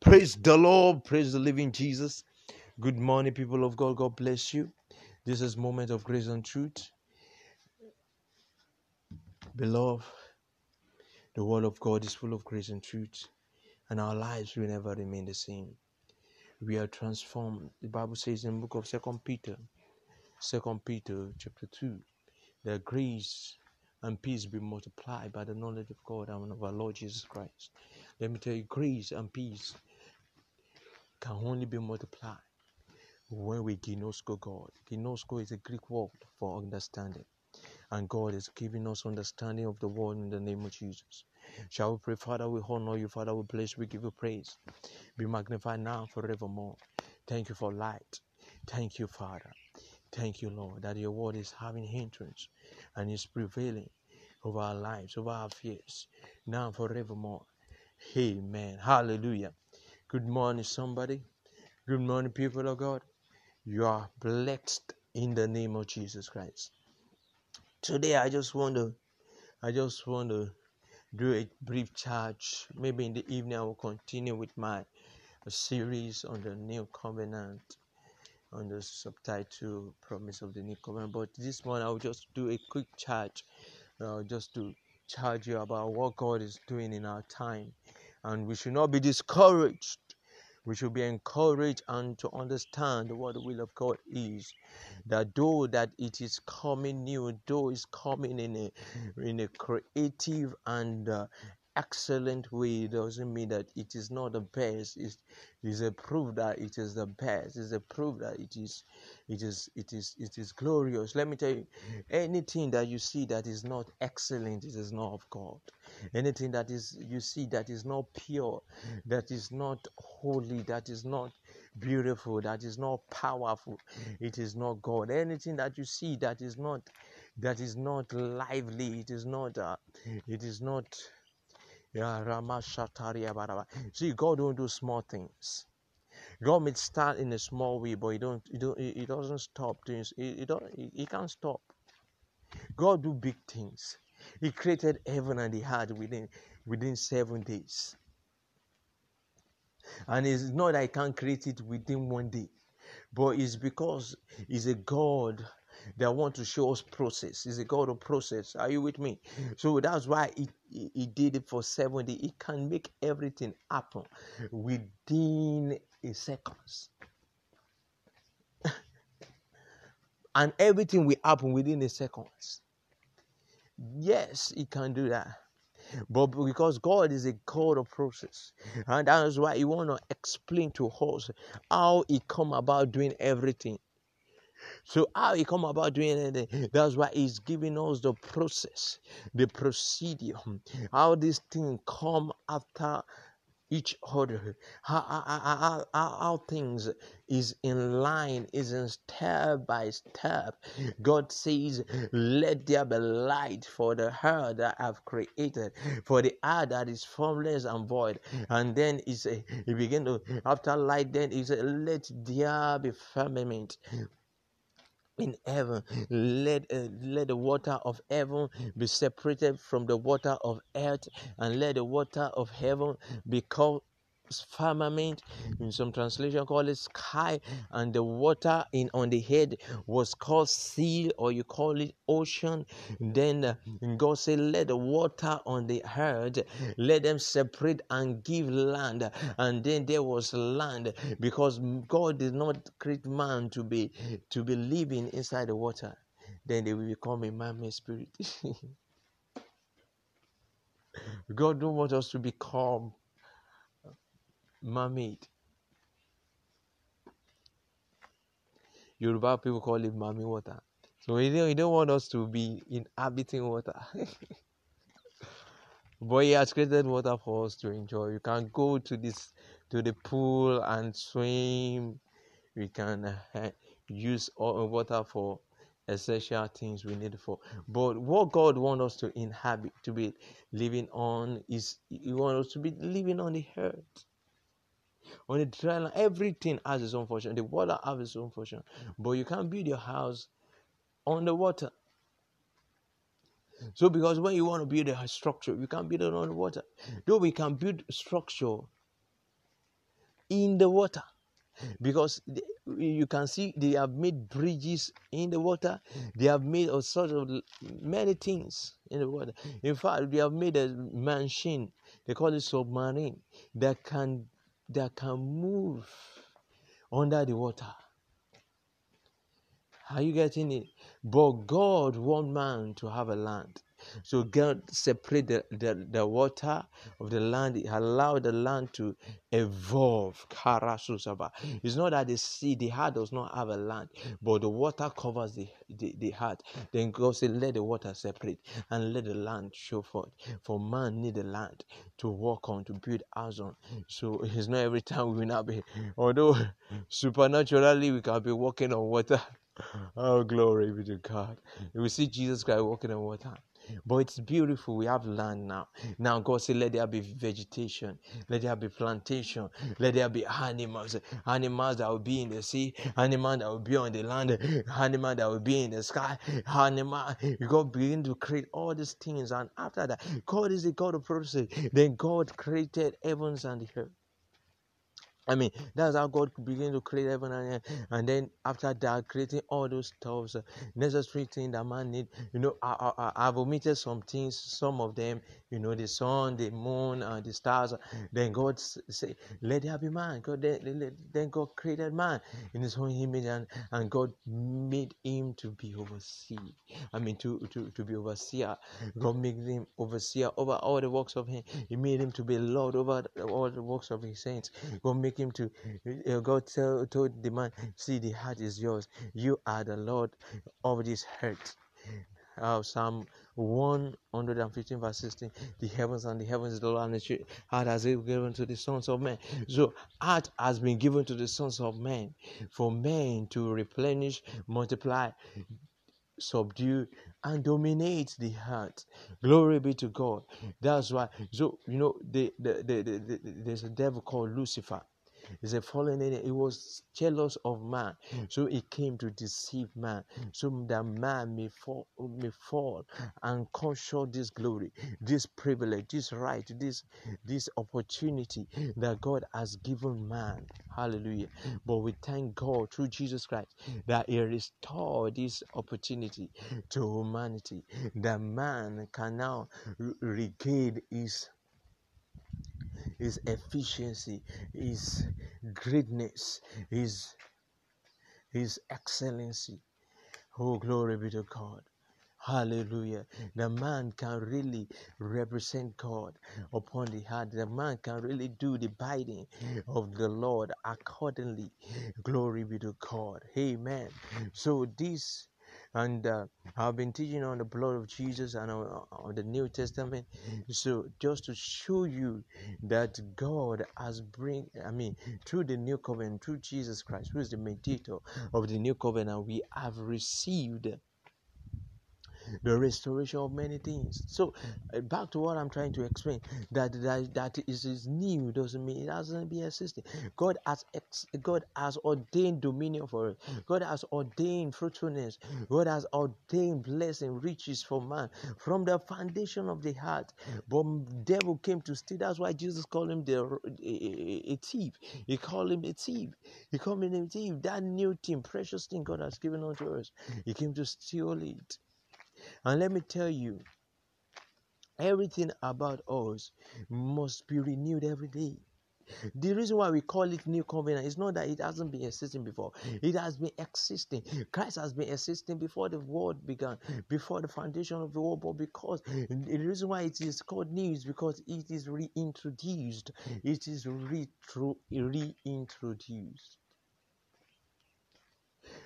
Praise the Lord. Praise the living Jesus. Good morning, people of God. God bless you. This is moment of grace and truth. Beloved, the word of God is full of grace and truth, and our lives will never remain the same. We are transformed. The Bible says in the book of Second Peter, Second Peter chapter 2, that grace and peace be multiplied by the knowledge of God and of our Lord Jesus Christ. Let me tell you, grace and peace can only be multiplied when we ginosko God. Ginosko is a Greek word for understanding. And God is giving us understanding of the word in the name of Jesus. Shall we pray, Father? We honor you, Father. We bless, we give you praise. Be magnified now forevermore. Thank you for light. Thank you, Father. Thank you, Lord, that your word is having entrance and is prevailing over our lives, over our fears, now forevermore. Amen. Hallelujah. Good morning, somebody. Good morning, people of God. You are blessed in the name of Jesus Christ. Today, I just want to, I just want to do a brief charge. Maybe in the evening, I will continue with my series on the new covenant, on the subtitle "Promise of the New Covenant." But this morning, I will just do a quick charge, uh, just to charge you about what God is doing in our time and we should not be discouraged. We should be encouraged and to understand what the will of God is. That though that it is coming new, though it's coming in a in a creative and uh, excellent way doesn't mean that it is not the best. It's, it's a proof that it is the best. It's a proof that it is it is it is it is glorious. Let me tell you, anything that you see that is not excellent, it is not of God. Anything that is you see that is not pure, that is not holy, that is not beautiful, that is not powerful, it is not God. Anything that you see that is not that is not lively, it is not uh, it is not See, God don't do small things. God may start in a small way, but he don't, he don't, he doesn't stop things. He, don't, he, can't stop. God do big things. He created heaven and the earth within within seven days. And it's not that he can't create it within one day, but it's because he's a God that want to show us process. He's a God of process. Are you with me? So that's why he, he, did it for 70. He can make everything happen within a seconds. and everything will happen within a seconds. Yes, he can do that. But because God is a God of process, and that is why He want to explain to us how He come about doing everything. So how He come about doing anything? That's why He's giving us the process, the procedure, how this thing come after each other. How, how, how, how, things is in line is in step by step. God says let there be light for the earth that i've created for the earth that is formless and void. And then he said he began to after light then he said let there be firmament in heaven. Let uh, let the water of heaven be separated from the water of earth and let the water of heaven be called firmament. In some translation call it sky. And the water in on the head was called sea or you call it ocean. Then uh, god said let the water on the earth let them separate and give land. And then there was land because god did not create man to be to be living inside the water. Then they will become a man-made spirit. God don't want us to become mermaid. Yoruba people call it mami water. So he don't, don't want us to be inhabiting water. but he has created water for us to enjoy. You can go to this to the pool and swim. We can uh, use all water for essential things we need for. But what God wants us to inhabit, to be living on, is He wants us to be living on the earth on the dry everything has its own function. The water has its own function. But you can't build your house on the water. So because when you want to build a structure, you can't build it on the water. Though we can build structure in the water because you can see they have made bridges in the water they have made all sorts of many things in the water in fact they have made a machine they call it submarine that can that can move under the water. Are you getting it? But god want man to have a land so God separated the, the, the water of the land. He allowed the land to evolve. It's not that the sea, the heart does not have a land, but the water covers the, the, the heart. Then God said, Let the water separate and let the land show forth. For man need the land to walk on, to build house on. So it's not every time we will not be, although supernaturally we can be walking on water. Oh, glory be to God. We see Jesus Christ walking on water. But it's beautiful. We have land now. Now God said, Let there be vegetation, let there be plantation, let there be animals, animals that will be in the sea, animals that will be on the land, animals that will be in the sky, animal. God begin to create all these things, and after that, God is the God of prophecy. Then God created heavens and the earth. I mean, that's how God began to create heaven and earth. And then after that, creating all those stuffs, necessary things that man need. You know, I, I, I've omitted some things, some of them, you know, the sun, the moon, uh, the stars. Then God say, let there be man. God, then, then God created man in his own image and, and God made him to be overseer. I mean, to, to, to be overseer. God made him overseer over all the works of him. He made him to be Lord over all the works of his saints. God make him to uh, God tell, told the man, See, the heart is yours. You are the Lord of this heart. Uh, Psalm 115 verse 16 the heavens and the heavens the Lord and the heart has been given to the sons of men so heart has been given to the sons of men for men to replenish multiply subdue and dominate the heart glory be to god that's why so you know the, the, the, the, there's a devil called lucifer He's a fallen angel. He was jealous of man. So he came to deceive man. So that man may fall, may fall and come this glory, this privilege, this right, this this opportunity that God has given man. Hallelujah. But we thank God through Jesus Christ that He restored this opportunity to humanity. That man can now regain his his efficiency, his greatness, his his excellency. Oh, glory be to God. Hallelujah. The man can really represent God upon the heart. The man can really do the binding of the Lord accordingly. Glory be to God. Amen. So this and uh, I've been teaching on the blood of Jesus and on, on, the New Testament. So just to show you that God has bring, I mean, through the new covenant, through Jesus Christ, who is the mediator of the new covenant, we have received the restoration of many things. So uh, back to what I'm trying to explain that that, that is, is new doesn't mean it hasn't been existing. God has ex, God has ordained dominion for it. God has ordained fruitfulness. God has ordained blessing, riches for man from the foundation of the heart. But devil came to steal. That's why Jesus called him the a, a, a thief. He called him a thief. He called him a thief. That new thing, precious thing God has given unto us. He came to steal it. And let me tell you, everything about us must be renewed every day. The reason why we call it new covenant is not that it hasn't been existing before. It has been existing. Christ has been existing before the world began, before the foundation of the world. But because the reason why it is called new is because it is reintroduced. It is reintroduced.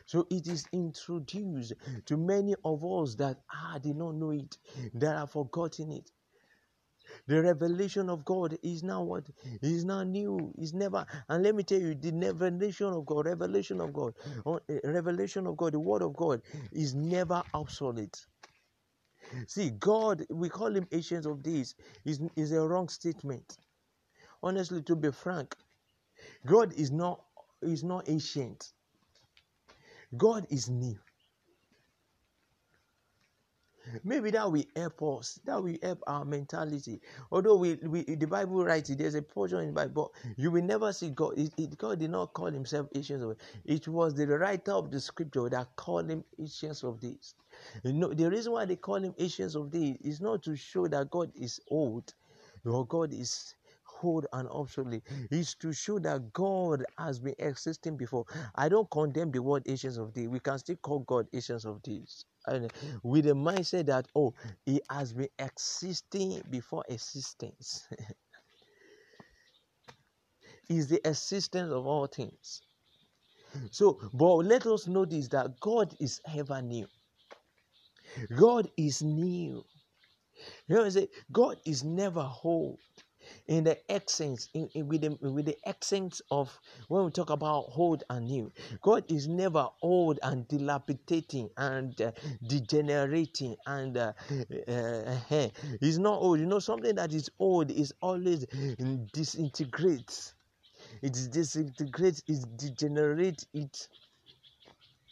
So it is introduced to many of us that ah did not know it, that have forgotten it. The revelation of God is now what is now new. Is never. And let me tell you, the revelation of God, revelation of God, eh, revelation of God, the word of God is never obsolete. See, God, we call him ancient of days, is, is a wrong statement. Honestly, to be frank, God is not is not ancient. God is new. Maybe that will help us. That will help our mentality. Although we, we the Bible writes it, there's a portion in the Bible, you will never see God. It, it, God did not call himself Ancients of It was the writer of the scripture that called him Ancients of Days. You know, the reason why they call him Ancients of Days is not to show that God is old or God is and obsolete is to show that God has been existing before. I don't condemn the word Ancients of Days. We can still call God Ancients of Days. And with the mindset that oh, he has been existing before existence. is the existence of all things. So, but let us notice that God is ever new. God is new. You know, I say God is never old in the essence, in, in, with, the, with the essence of when we talk about old and new, God is never old and dilapidating and uh, degenerating and uh, uh, He's not old. You know, something that is old is always disintegrates. It disintegrates, it degenerates, it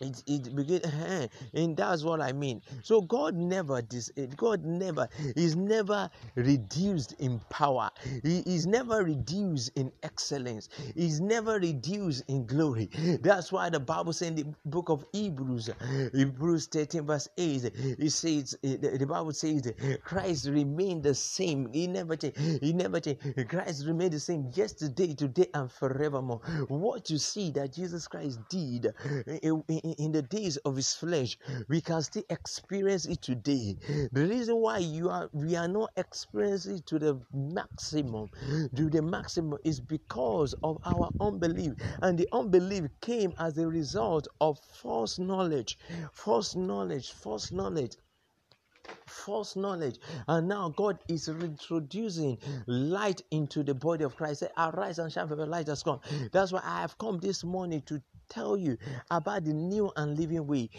it it begin uh, and that's what i mean. So god never dis eh, god never is never reduced in power. He is never reduced in excellence. He's never reduced in glory. That's why the bible says in the book of hebrews hebrews 13 verse 8 it says eh, the bible says christ remained the same. He never changed. He never changed. Christ remained the same yesterday today and forevermore. What you see that jesus christ did in the days of his flesh, we can still experience it today. The reason why you are we are not experiencing it to the maximum, to the maximum, is because of our unbelief. And the unbelief came as a result of false knowledge, false knowledge, false knowledge false knowledge. And now God is introducing light into the body of Christ. Say, Arise and shine, for the light has come. That's why I have come this morning to tell you about the new and living way,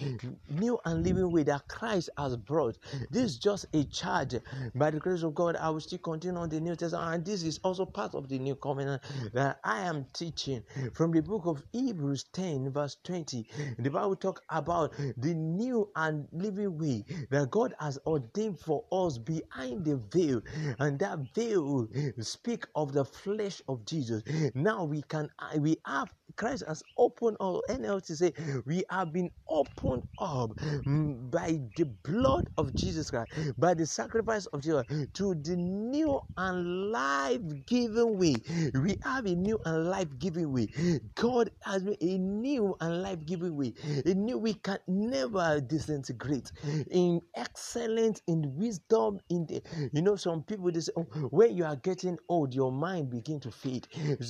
new and living way that Christ has brought. This is just a charge. By the grace of God, I will still continue on the New Testament, and this is also part of the new covenant that I am teaching from the book of Hebrews 10, verse 20. The Bible talk about the new and living way that God has ordained for us behind the veil, and that veil speak of the flesh of Jesus. Now we can we have Christ has opened or NLT say we have been opened up mm, by the blood of Jesus Christ, by the sacrifice of Jesus to the new and life-giving way. We have a new and life-giving way. God has made a new and life-giving way. A new we can never disintegrate in excellence, in wisdom, in the you know some people they say, oh, when you are getting old, your mind begin to fade.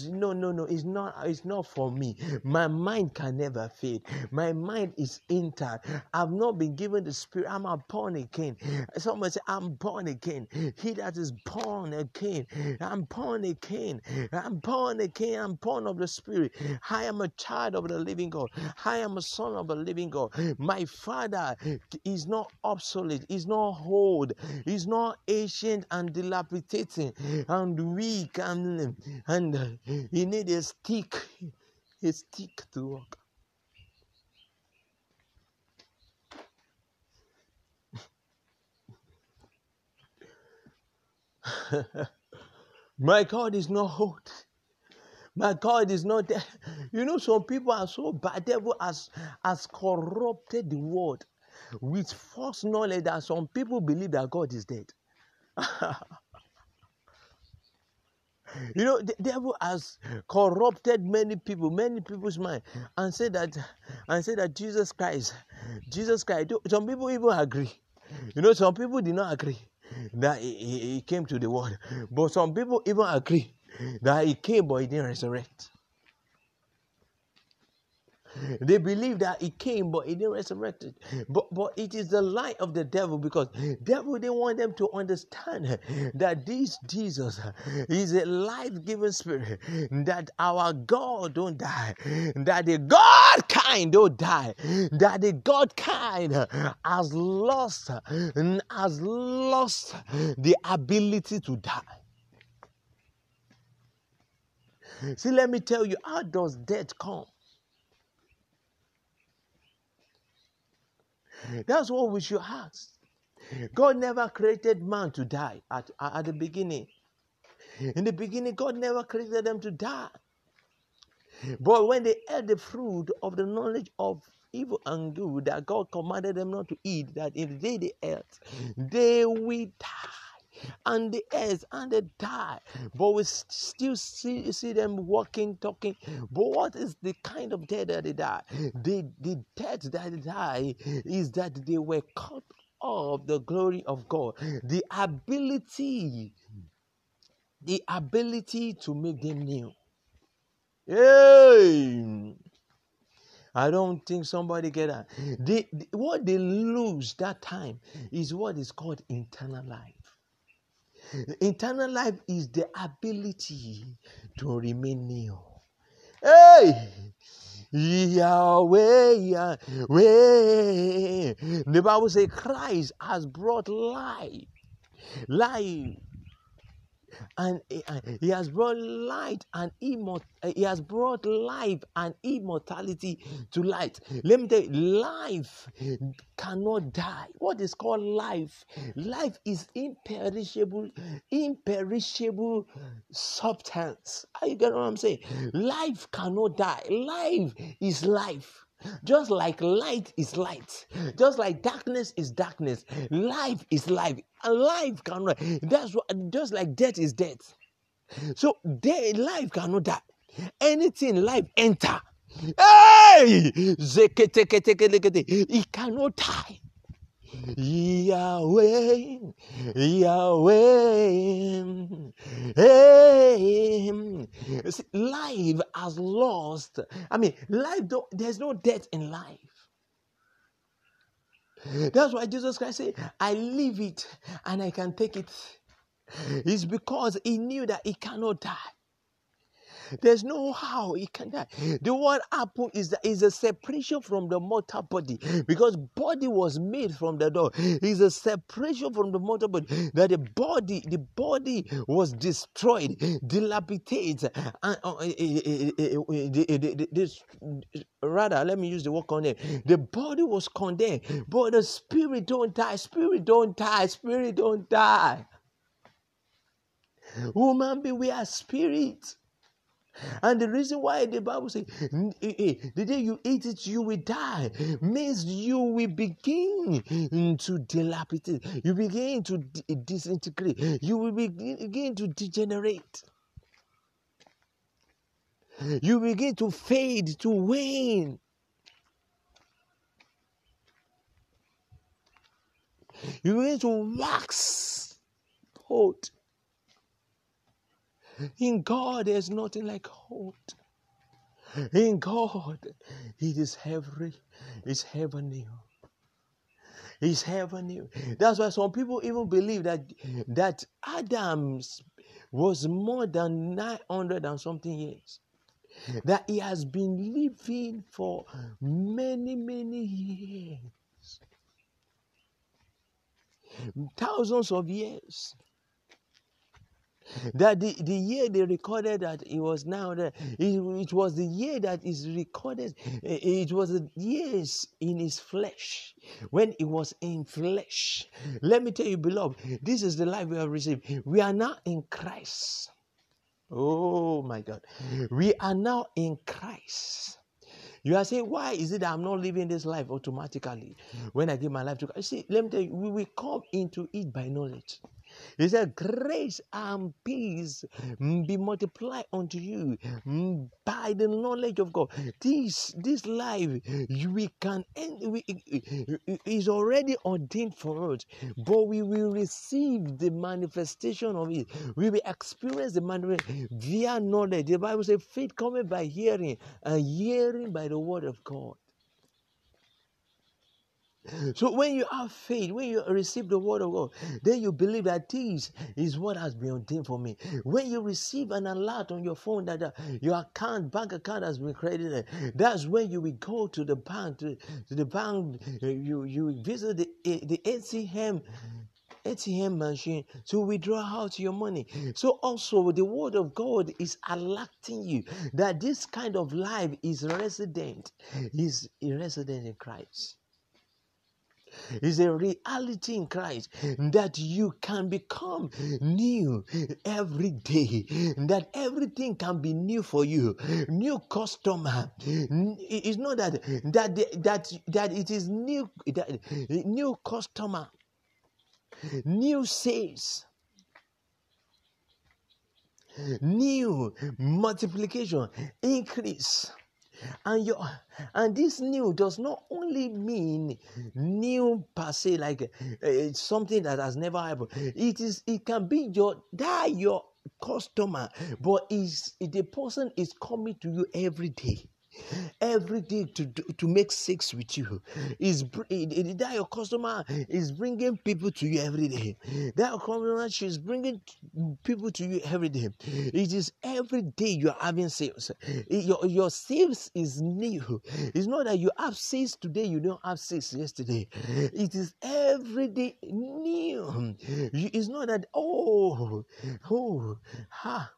No, no, no, it's not it's not for me. My mind can never fade. My mind is intact. I've not been given the spirit. I'm a born again. Someone say, I'm born again. He that is born again. I'm born again. I'm born again. I'm born of the spirit. I am a child of the living God. I am a son of the living God. My father is not obsolete. He's not old. He's not ancient and dilapidating and weak and and he need a stick a stick to walk. My God is not old. My God is not dead. You know, some people are so bad. Devil has, has corrupted the world with false knowledge that some people believe that God is dead. You know, the devil has corrupted many people, many people's mind, and said that, and said that Jesus Christ, Jesus Christ. Some people even agree. You know, some people did not agree that he, he came to the world, but some people even agree that he came, but he didn't resurrect. They believe that he came, but he didn't resurrect it. But but it is the lie of the devil because devil didn't want them to understand that this Jesus is a life-giving spirit, that our God don't die, that the God kind don't die, that the God kind has lost has lost the ability to die. See, let me tell you, how does death come? That's what we should ask. God never created man to die at, at the beginning. In the beginning, God never created them to die. But when they ate the fruit of the knowledge of evil and good that God commanded them not to eat, that if they they ate, they will die. And the earth and they die. But we still see, see them walking, talking. But what is the kind of death that they die? The, the death that they die is that they were cut off the glory of God. The ability, the ability to make them new. Hey! I don't think somebody get that. They, what they lose that time is what is called internal life. Internal life is the ability to remain new. Hey! Yahweh, Yahweh. The Bible says Christ has brought life. Life and uh, mm. he has brought light and immort- uh, he has brought life and immortality to light. Let me tell you life cannot die. What is called life? Life is imperishable imperishable substance. Are you get what i'm saying? Life cannot die. Life is life just like light is light, just like darkness is darkness, life is life. Life cannot. That's what. Just like death is death. So death, life cannot die. Anything life enter. Hey, it cannot die. Yahweh, Yahweh. Hey. See, life has lost. I mean, life, there's no death in life. That's why Jesus Christ said, I leave it and I can take it. It's because he knew that he cannot die. There's no how it can die. The what happened is that is a separation from the mortal body because body was made from the door. Is a separation from the mortal body that the body the body was destroyed, dilapidated, and uh, this rather let me use the word condemn. The body was condemned, but the spirit don't die. Spirit don't die. Spirit don't die. Woman, be we are spirits. And the reason why the Bible says, eh, eh, the day you eat it, you will die, means you will begin to dilapidate, you begin to disintegrate, you will begin to degenerate. You begin to fade, to wane. You begin to wax old. In God, there's nothing like hold. In God, it is heavenly. It's heavenly. It's heavenly. That's why some people even believe that that Adam's was more than 900 and something years. That he has been living for many, many years. Thousands of years that the, the year they recorded that it was now that it, it was the year that is recorded eh, it was the years in his flesh when it was in flesh. Let me tell you beloved this is the life we have received. We are now in christ. Oh my god. We are now in christ. You are saying, why is it that I'm not living this life automatically when I give my life to God? You see, let me tell you, we will come into it by knowledge. He said, Grace and peace be multiplied unto you by the knowledge of God. This this life we can end we, is already ordained for us, but we will receive the manifestation of it. We will experience the manifestation via knowledge. The Bible says, faith coming by hearing, and hearing by the word of God. So when you have faith, when you receive the word of God, then you believe that this is what has been ordained for me. When you receive an alert on your phone that uh, your account, bank account has been credited, that's when you will go to the bank, to, to the bank, uh, you you visit the the ATM ATM machine to withdraw out your money. So also the word of God is alerting you that this kind of life is resident, is resident in Christ. Is a reality in Christ that you can become new every day, that everything can be new for you. New customer. It's not that that that that it is new that new customer, new sales new multiplication increase and your and this new does not only mean new per se like uh, something that has never happened. It is it can be your that your customer but is the person is coming to you every day every day to, to, make sex with you is that your customer is bringing people to you every day. That your customer she's bringing people to you every day. It is every day you're having sales your, your sales is new. It's not that you have sales today you don't have sales yesterday. It is every day new. It's not that oh oh ha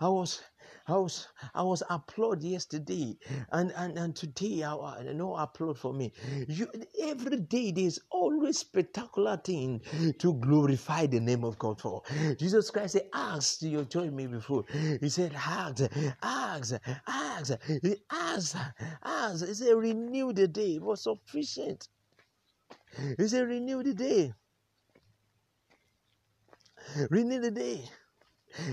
I was I was I was applaud yesterday and and, and today I, I no applaud for me. You every day there's always spectacular thing to glorify the name of God for. Jesus Christ said, Ask you join me before. He said, Ask, ask, ask, ask, ask. He said, renew the day. It was sufficient. He said, renew the day. Renew the day.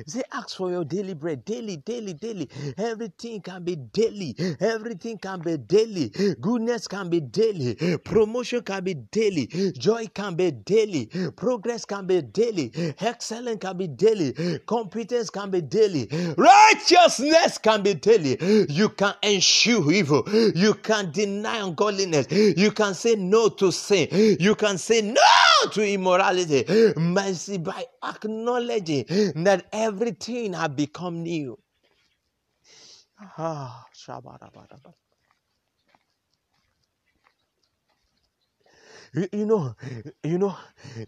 Say, ask for your daily bread, daily, daily, daily. Everything can be daily. Everything can be daily. Goodness can be daily. Promotion can be daily. Joy can be daily. Progress can be daily. Excellence can be daily. Competence can be daily. Righteousness can be daily. You can eschew evil. You can deny ungodliness. You can say no to sin. You can say no to immorality. Mercy by acknowledging that everything have become new. Ah, You, know, you know,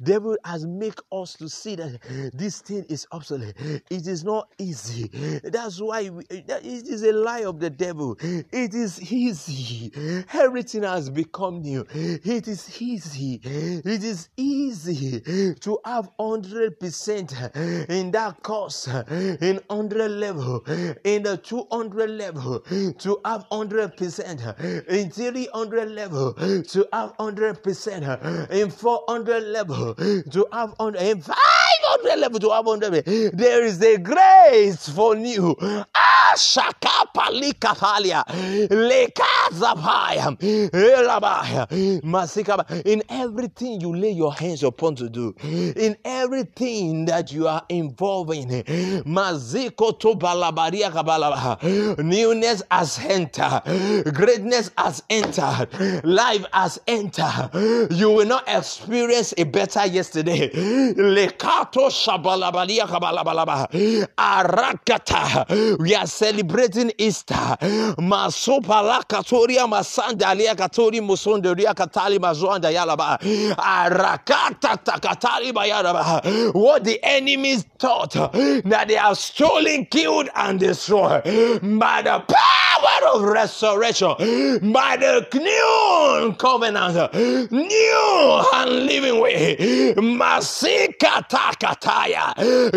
devil has make us to see that this thing is obsolete. It is not easy. That's why we, it is a lie of the devil. It is easy. Everything has become new. It is easy. It is easy to have hundred percent in that course, in hundred level, in the two hundred level, to have hundred percent in three hundred level, to have hundred percent in 400 level to have on in 500 level to have 100 there is a grace for Masikaba. In everything you lay your hands upon to do in everything that you are involved in newness has entered. Greatness has entered. Life has entered. You will not experience a better yesterday Arakata we are celebrating Easter. Masopala katoria masandalia katori musonderia katali mazuanda yalaba. Arakata takatali bayaraba. What the enemies thought that they are stolen, killed, and destroyed by the power of resurrection, by the new covenant, new and living way. Masika takataya.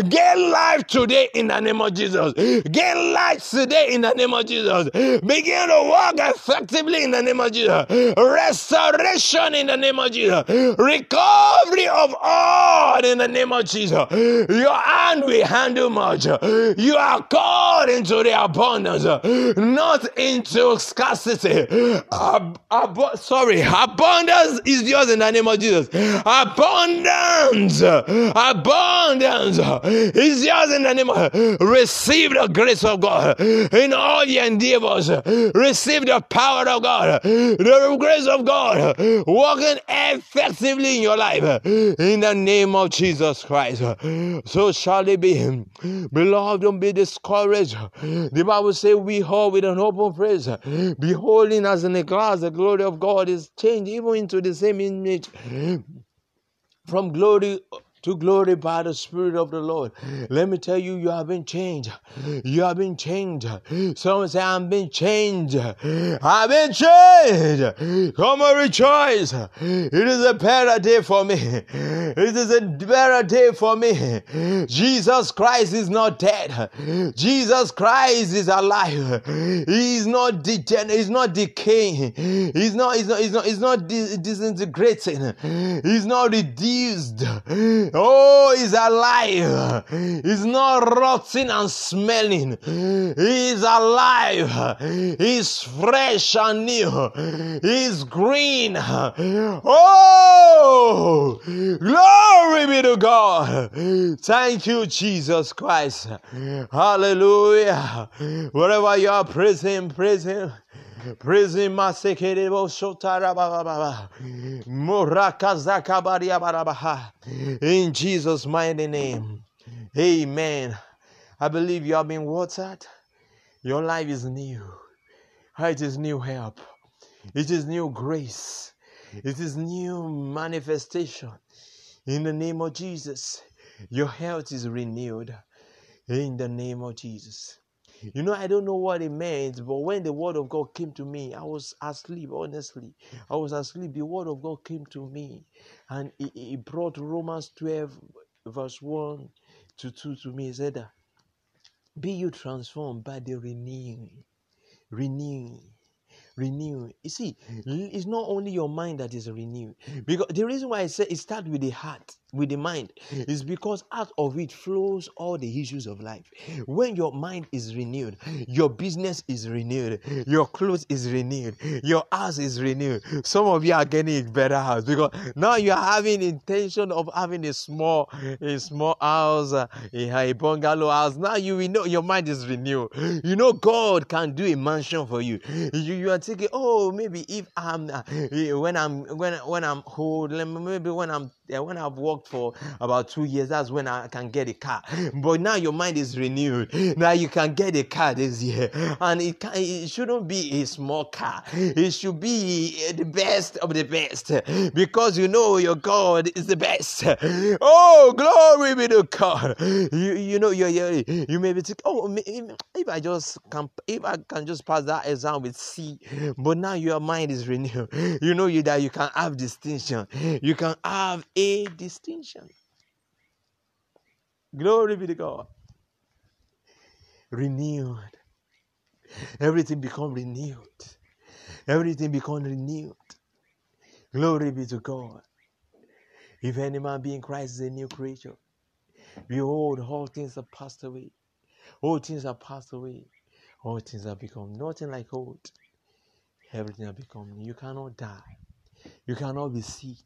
Get life today in the name of Jesus. Get life today in the name of Jesus. Begin to walk effectively in the name of Jesus. Restoration in the name of Jesus. Recovery of all in the name of Jesus. Your hand will handle much. You are called into the abundance, not into scarcity. Ab- ab- sorry, abundance is yours in the name of Jesus. Abundance, abundance is yours in the name of receive the grace of God. In all your endeavors, receive the power of God, the grace of God, working effectively in your life. In the name of Jesus Christ. So shall it be. Beloved, don't be discouraged. The Bible says, We hold with an open face, beholding as in a glass, the glory of God is changed even into the same image from glory to glory by the Spirit of the Lord. Let me tell you, you have been changed. You have been changed. Someone say, I'm being changed. I've been changed. Come and rejoice. It is a better day for me. It is a better day for me. Jesus Christ is not dead. Jesus Christ is alive. He is not degenerate. He's not decaying. He's not. He's not. He's not. He's not disintegrating. He's not reduced. Oh, he's alive. He's not rotting and smelling. He's alive. He's fresh and new. He's green. Oh, glory be to God. Thank you, Jesus Christ. Hallelujah. Wherever you are, praise Him, praise Him. Praise Him, Masekerebo Shotarababa. Murakazakabaria Barabaha. In Jesus' mighty name. Amen. I believe you have been watered. Your life is new. It is new help. It is new grace. It is new manifestation. In the name of Jesus, your health is renewed. In the name of Jesus. You know, I don't know what it meant, but when the word of God came to me, I was asleep, honestly. I was asleep. The word of God came to me, and it, brought Romans 12, verse 1 to 2 to me. It said, Be you transformed by the renewing, renewing renew. You see, it's not only your mind that is renewed. Because the reason why I say it starts with the heart, with the mind, is because out of it flows all the issues of life. When your mind is renewed, your business is renewed, your clothes is renewed, your house is renewed. Some of you are getting a better house because now you are having intention of having a small, a small house, a, a bungalow house. Now you will know your mind is renewed. You know God can do a mansion for you. You, you are thinking, oh, maybe if I'm uh, when I'm when when I'm old, maybe when I'm when I've worked for about two years, that's when I can get a car. But now your mind is renewed. Now you can get a car this year, and it can, it shouldn't be a small car. It should be the best of the best because you know your God is the best. Oh, glory be to God. You you know you you you may be thinking, oh, if I just can if I can just pass that exam with C, but now your mind is renewed. You know you that you can have distinction. You can have a distinction. Glory be to God. Renewed. Everything become renewed. Everything become renewed. Glory be to God. If any man be in Christ is a new creature. Behold, all things are passed away. All things are passed away. All things have become nothing like old. Everything has become new. You cannot die. You cannot be sick.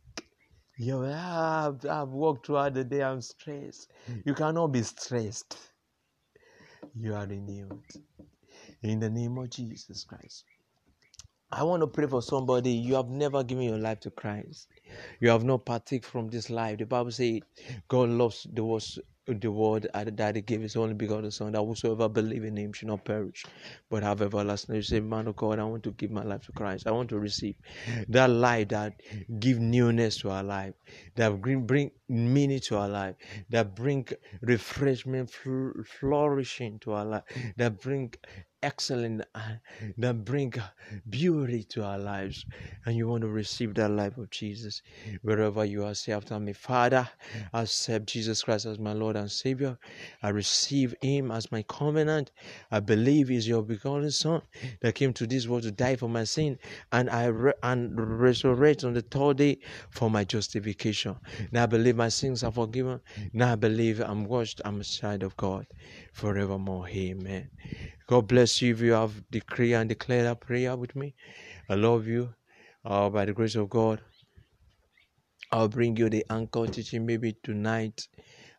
You have, I've walked throughout the day, I'm stressed. You cannot be stressed. You are renewed. In the name of Jesus Christ. I want to pray for somebody. You have never given your life to Christ. You have not partake from this life. The Bible says God loves the world the word that he gave his only begotten son that whosoever believe in him should not perish but have everlasting life. you say man of god i want to give my life to christ i want to receive that life that give newness to our life that bring, bring meaning to our life that bring refreshment flourishing to our life that bring excellent uh, that bring beauty to our lives. And you want to receive that life of jesus wherever you are say after me father i accept jesus christ as my lord and savior. I receive him as my covenant. I believe he's your begotten son that came to this world to die for my sin and i re- and resurrect on the third day for my justification. Now i believe my sins are forgiven. Now i believe i'm washed. I'm a child of god forevermore amen God bless you if you have decree and declare that prayer with me. I love you. Uh, by the grace of God, I'll bring you the anchor teaching maybe tonight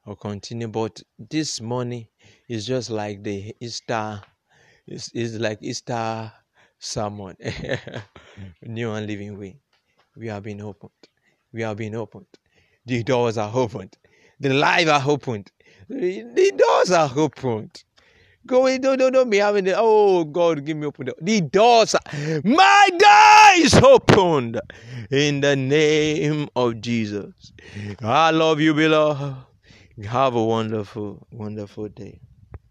or continue. But this morning is just like the Easter, it's, it's like Easter sermon, new and living way. We have been opened. We have been opened. The doors are opened. The lives are opened. The doors are opened. Go, don't, don't, don't be having the, oh God, give me open the, the doors. My door is opened in the name of Jesus. I love you, beloved. Have a wonderful, wonderful day.